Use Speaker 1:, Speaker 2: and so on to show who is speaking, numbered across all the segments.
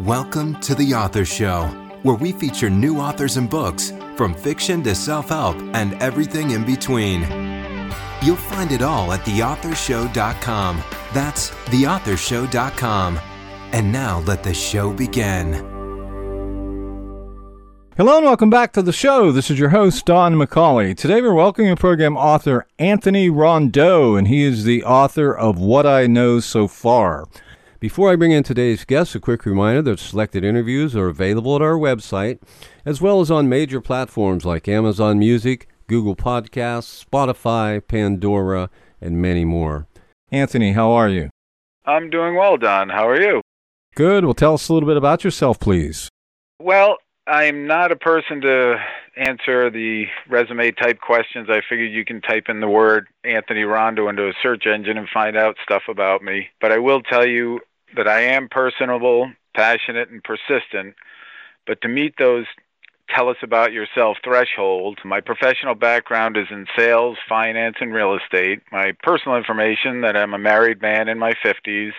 Speaker 1: Welcome to The Author Show, where we feature new authors and books, from fiction to self help and everything in between. You'll find it all at theauthorshow.com. That's theauthorshow.com. And now let the show begin.
Speaker 2: Hello and welcome back to the show. This is your host, Don McCauley. Today we're welcoming program author Anthony Rondeau, and he is the author of What I Know So Far. Before I bring in today's guest, a quick reminder that selected interviews are available at our website, as well as on major platforms like Amazon Music, Google Podcasts, Spotify, Pandora, and many more. Anthony, how are you?
Speaker 3: I'm doing well, Don. How are you?
Speaker 2: Good. Well, tell us a little bit about yourself, please.
Speaker 3: Well, I'm not a person to answer the resume type questions. I figured you can type in the word Anthony Rondeau into a search engine and find out stuff about me. But I will tell you that I am personable, passionate, and persistent. But to meet those tell us about yourself threshold, my professional background is in sales, finance, and real estate. My personal information that I'm a married man in my 50s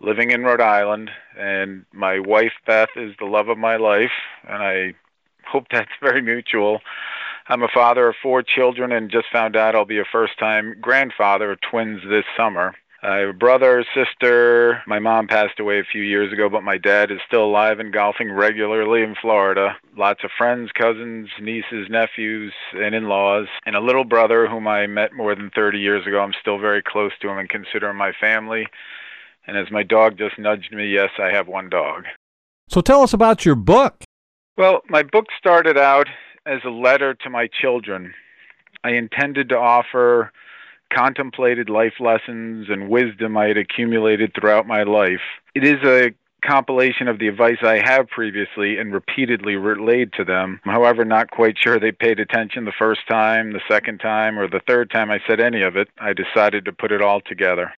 Speaker 3: living in Rhode Island, and my wife Beth is the love of my life, and I hope that's very mutual. I'm a father of four children and just found out I'll be a first time grandfather of twins this summer. I have a brother, sister. My mom passed away a few years ago, but my dad is still alive and golfing regularly in Florida. Lots of friends, cousins, nieces, nephews, and in laws. And a little brother whom I met more than 30 years ago. I'm still very close to him and consider him my family. And as my dog just nudged me, yes, I have one dog.
Speaker 2: So tell us about your book.
Speaker 3: Well, my book started out as a letter to my children. I intended to offer contemplated life lessons and wisdom I had accumulated throughout my life. It is a compilation of the advice I have previously and repeatedly relayed to them. However, not quite sure they paid attention the first time, the second time, or the third time I said any of it. I decided to put it all together.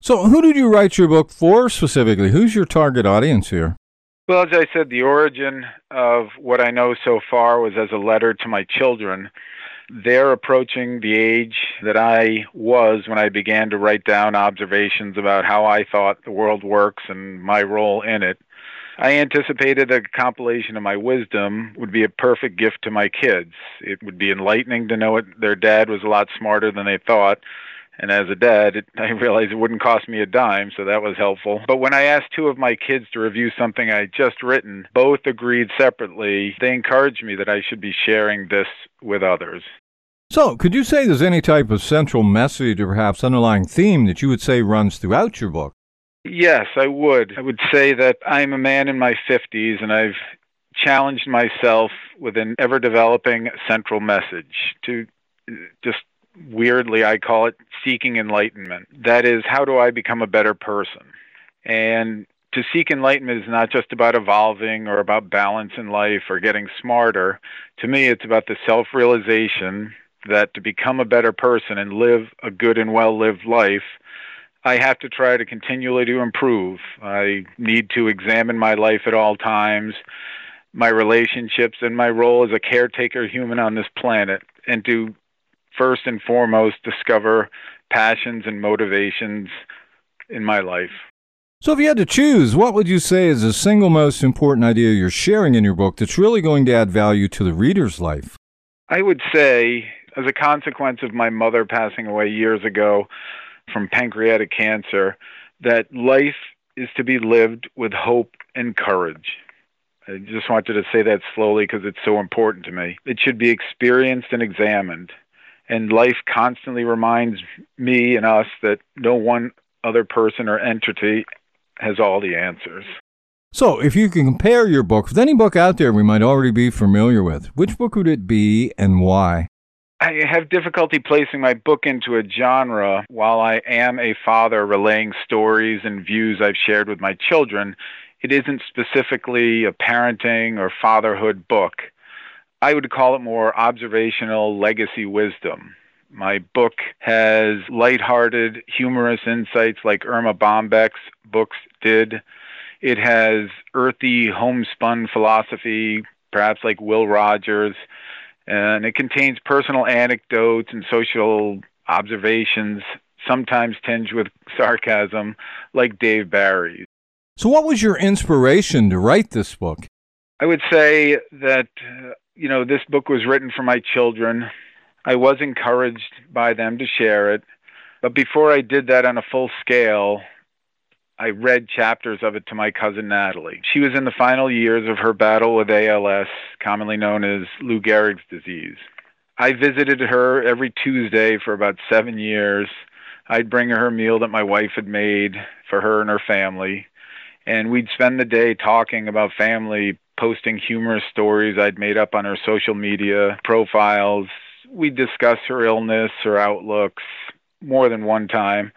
Speaker 2: So, who did you write your book for specifically? Who's your target audience here?
Speaker 3: Well, as I said, the origin of what I know so far was as a letter to my children. They're approaching the age that I was when I began to write down observations about how I thought the world works and my role in it. I anticipated a compilation of my wisdom would be a perfect gift to my kids. It would be enlightening to know it, their dad was a lot smarter than they thought. And as a dad, it, I realized it wouldn't cost me a dime, so that was helpful. But when I asked two of my kids to review something I had just written, both agreed separately. They encouraged me that I should be sharing this with others.
Speaker 2: So, could you say there's any type of central message or perhaps underlying theme that you would say runs throughout your book?
Speaker 3: Yes, I would. I would say that I'm a man in my 50s and I've challenged myself with an ever developing central message to uh, just weirdly, I call it seeking enlightenment. That is, how do I become a better person? And to seek enlightenment is not just about evolving or about balance in life or getting smarter. To me, it's about the self realization that to become a better person and live a good and well lived life, I have to try to continually to improve. I need to examine my life at all times, my relationships, and my role as a caretaker human on this planet, and to first and foremost discover passions and motivations in my life.
Speaker 2: So, if you had to choose, what would you say is the single most important idea you're sharing in your book that's really going to add value to the reader's life?
Speaker 3: I would say as a consequence of my mother passing away years ago from pancreatic cancer, that life is to be lived with hope and courage. I just wanted to say that slowly because it's so important to me. It should be experienced and examined. And life constantly reminds me and us that no one other person or entity has all the answers.
Speaker 2: So, if you can compare your book with any book out there we might already be familiar with, which book would it be and why?
Speaker 3: I have difficulty placing my book into a genre. While I am a father relaying stories and views I've shared with my children, it isn't specifically a parenting or fatherhood book. I would call it more observational legacy wisdom. My book has lighthearted, humorous insights like Erma Bombeck's books did. It has earthy, homespun philosophy, perhaps like Will Rogers and it contains personal anecdotes and social observations, sometimes tinged with sarcasm, like Dave Barry's.
Speaker 2: So, what was your inspiration to write this book?
Speaker 3: I would say that, you know, this book was written for my children. I was encouraged by them to share it. But before I did that on a full scale, I read chapters of it to my cousin Natalie. She was in the final years of her battle with ALS, commonly known as Lou Gehrig's disease. I visited her every Tuesday for about seven years. I'd bring her a meal that my wife had made for her and her family. And we'd spend the day talking about family, posting humorous stories I'd made up on her social media profiles. We'd discuss her illness, her outlooks, more than one time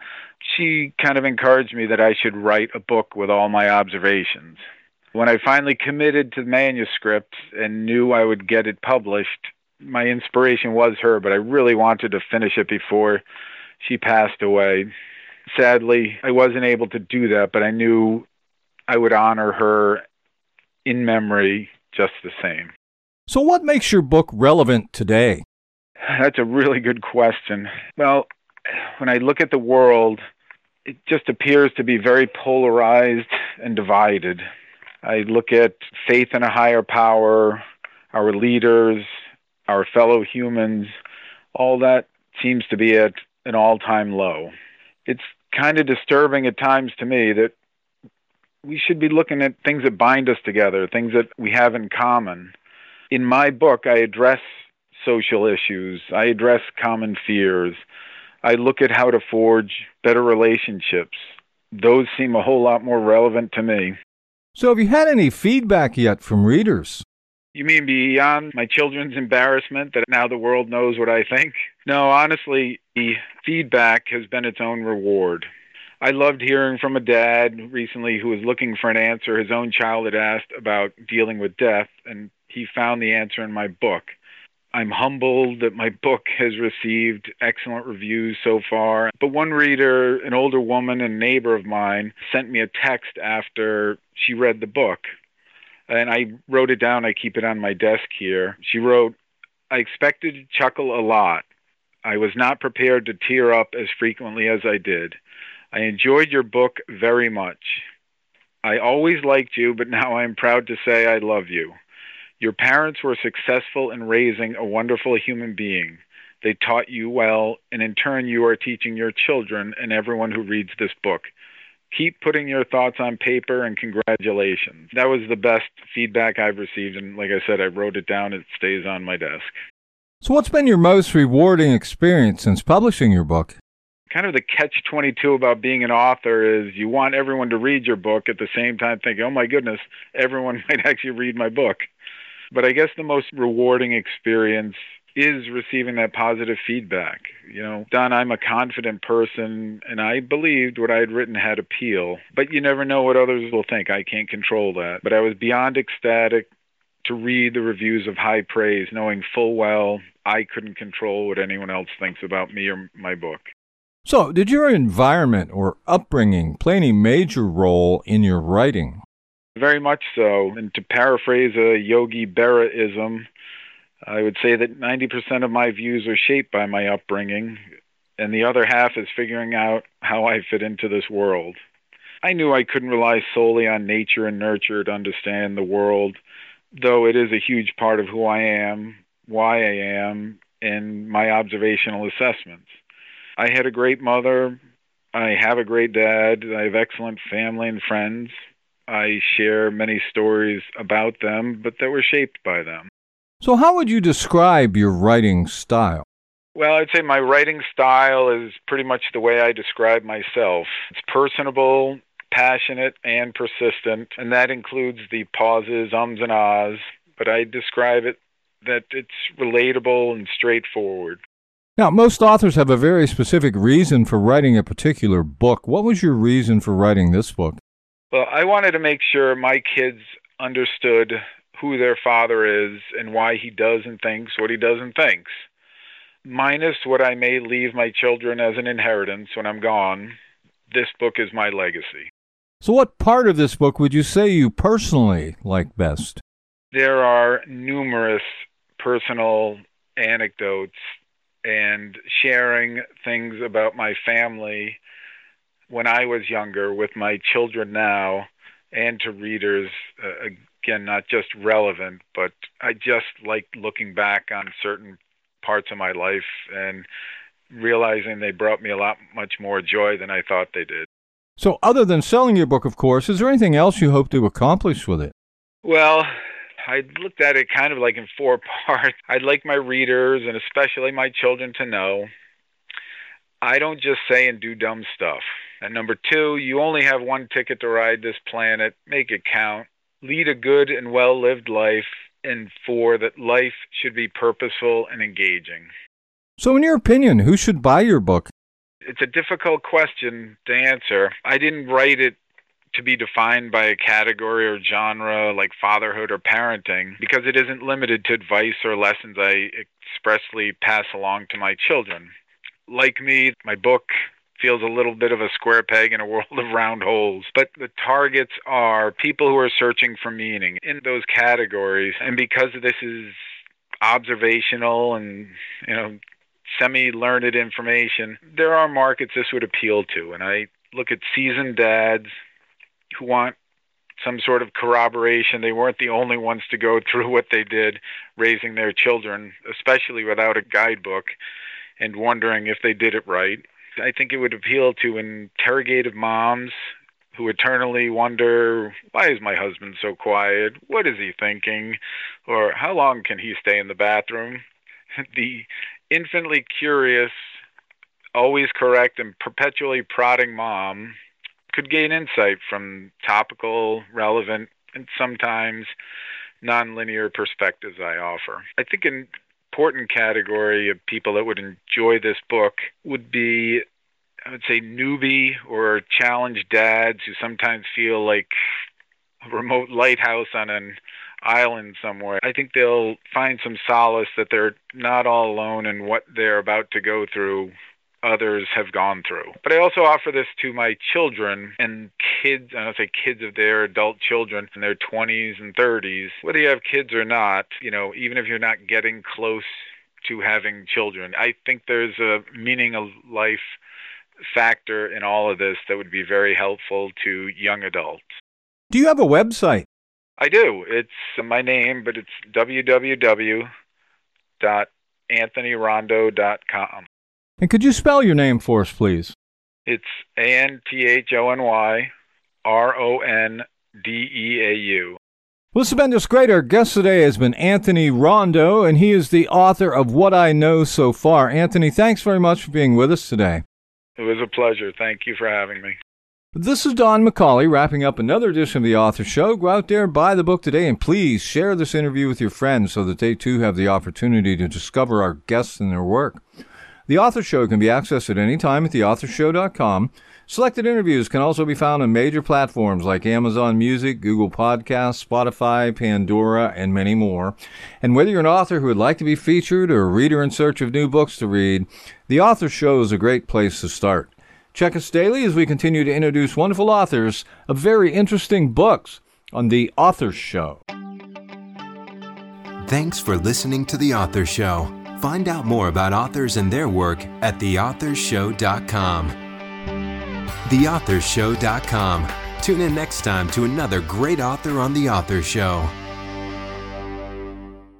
Speaker 3: she kind of encouraged me that I should write a book with all my observations. When I finally committed to the manuscript and knew I would get it published, my inspiration was her, but I really wanted to finish it before she passed away. Sadly, I wasn't able to do that, but I knew I would honor her in memory just the same.
Speaker 2: So, what makes your book relevant today?
Speaker 3: That's a really good question. Well, when I look at the world, it just appears to be very polarized and divided. I look at faith in a higher power, our leaders, our fellow humans, all that seems to be at an all time low. It's kind of disturbing at times to me that we should be looking at things that bind us together, things that we have in common. In my book, I address social issues, I address common fears, I look at how to forge better relationships. Those seem a whole lot more relevant to me.
Speaker 2: So, have you had any feedback yet from readers?
Speaker 3: You mean beyond my children's embarrassment that now the world knows what I think? No, honestly, the feedback has been its own reward. I loved hearing from a dad recently who was looking for an answer his own child had asked about dealing with death, and he found the answer in my book. I'm humbled that my book has received excellent reviews so far. But one reader, an older woman and neighbor of mine, sent me a text after she read the book. And I wrote it down. I keep it on my desk here. She wrote, I expected to chuckle a lot. I was not prepared to tear up as frequently as I did. I enjoyed your book very much. I always liked you, but now I am proud to say I love you. Your parents were successful in raising a wonderful human being. They taught you well, and in turn, you are teaching your children and everyone who reads this book. Keep putting your thoughts on paper and congratulations. That was the best feedback I've received, and like I said, I wrote it down. It stays on my desk.
Speaker 2: So, what's been your most rewarding experience since publishing your book?
Speaker 3: Kind of the catch 22 about being an author is you want everyone to read your book at the same time thinking, oh my goodness, everyone might actually read my book. But I guess the most rewarding experience is receiving that positive feedback. You know, Don, I'm a confident person and I believed what I had written had appeal, but you never know what others will think. I can't control that. But I was beyond ecstatic to read the reviews of high praise, knowing full well I couldn't control what anyone else thinks about me or my book.
Speaker 2: So, did your environment or upbringing play any major role in your writing?
Speaker 3: Very much so. And to paraphrase a Yogi Berraism, I would say that 90% of my views are shaped by my upbringing, and the other half is figuring out how I fit into this world. I knew I couldn't rely solely on nature and nurture to understand the world, though it is a huge part of who I am, why I am, and my observational assessments. I had a great mother. I have a great dad. I have excellent family and friends. I share many stories about them, but that were shaped by them.
Speaker 2: So, how would you describe your writing style?
Speaker 3: Well, I'd say my writing style is pretty much the way I describe myself. It's personable, passionate, and persistent, and that includes the pauses, ums, and ahs, but I describe it that it's relatable and straightforward.
Speaker 2: Now, most authors have a very specific reason for writing a particular book. What was your reason for writing this book?
Speaker 3: Well, I wanted to make sure my kids understood who their father is and why he does and thinks what he does and thinks. Minus what I may leave my children as an inheritance when I'm gone, this book is my legacy.
Speaker 2: So, what part of this book would you say you personally like best?
Speaker 3: There are numerous personal anecdotes and sharing things about my family when I was younger with my children now and to readers. Uh, again, not just relevant, but I just like looking back on certain parts of my life and realizing they brought me a lot much more joy than I thought they did.
Speaker 2: So, other than selling your book, of course, is there anything else you hope to accomplish with it?
Speaker 3: Well, I looked at it kind of like in four parts. I'd like my readers and especially my children to know I don't just say and do dumb stuff. And number two, you only have one ticket to ride this planet. Make it count. Lead a good and well lived life. And four, that life should be purposeful and engaging.
Speaker 2: So, in your opinion, who should buy your book?
Speaker 3: It's a difficult question to answer. I didn't write it to be defined by a category or genre like fatherhood or parenting because it isn't limited to advice or lessons I expressly pass along to my children. Like me, my book feels a little bit of a square peg in a world of round holes. But the targets are people who are searching for meaning in those categories. And because this is observational and, you know, semi learned information, there are markets this would appeal to. And I look at seasoned dads want some sort of corroboration. They weren't the only ones to go through what they did raising their children, especially without a guidebook, and wondering if they did it right. I think it would appeal to interrogative moms who eternally wonder, why is my husband so quiet? What is he thinking? Or how long can he stay in the bathroom? the infinitely curious, always correct, and perpetually prodding mom could gain insight from topical, relevant, and sometimes nonlinear perspectives I offer. I think an important category of people that would enjoy this book would be I would say newbie or challenged dads who sometimes feel like a remote lighthouse on an island somewhere. I think they'll find some solace that they're not all alone in what they're about to go through others have gone through. But I also offer this to my children and kids, I don't say kids of their adult children in their 20s and 30s. Whether you have kids or not, you know, even if you're not getting close to having children, I think there's a meaning of life factor in all of this that would be very helpful to young adults.
Speaker 2: Do you have a website?
Speaker 3: I do. It's my name, but it's www.anthonyrondeau.com.
Speaker 2: And could you spell your name for us, please?
Speaker 3: It's A N T H O N Y R O N D E A U.
Speaker 2: Well, this has been just great. Our guest today has been Anthony Rondeau, and he is the author of What I Know So Far. Anthony, thanks very much for being with us today.
Speaker 3: It was a pleasure. Thank you for having me.
Speaker 2: This is Don McCauley wrapping up another edition of the Author Show. Go out there, buy the book today, and please share this interview with your friends so that they too have the opportunity to discover our guests and their work. The Author Show can be accessed at any time at theauthorshow.com. Selected interviews can also be found on major platforms like Amazon Music, Google Podcasts, Spotify, Pandora, and many more. And whether you're an author who would like to be featured or a reader in search of new books to read, The Author Show is a great place to start. Check us daily as we continue to introduce wonderful authors of very interesting books on The Author Show.
Speaker 1: Thanks for listening to The Author Show. Find out more about authors and their work at theauthorshow.com. Theauthorshow.com. Tune in next time to another great author on The Author Show.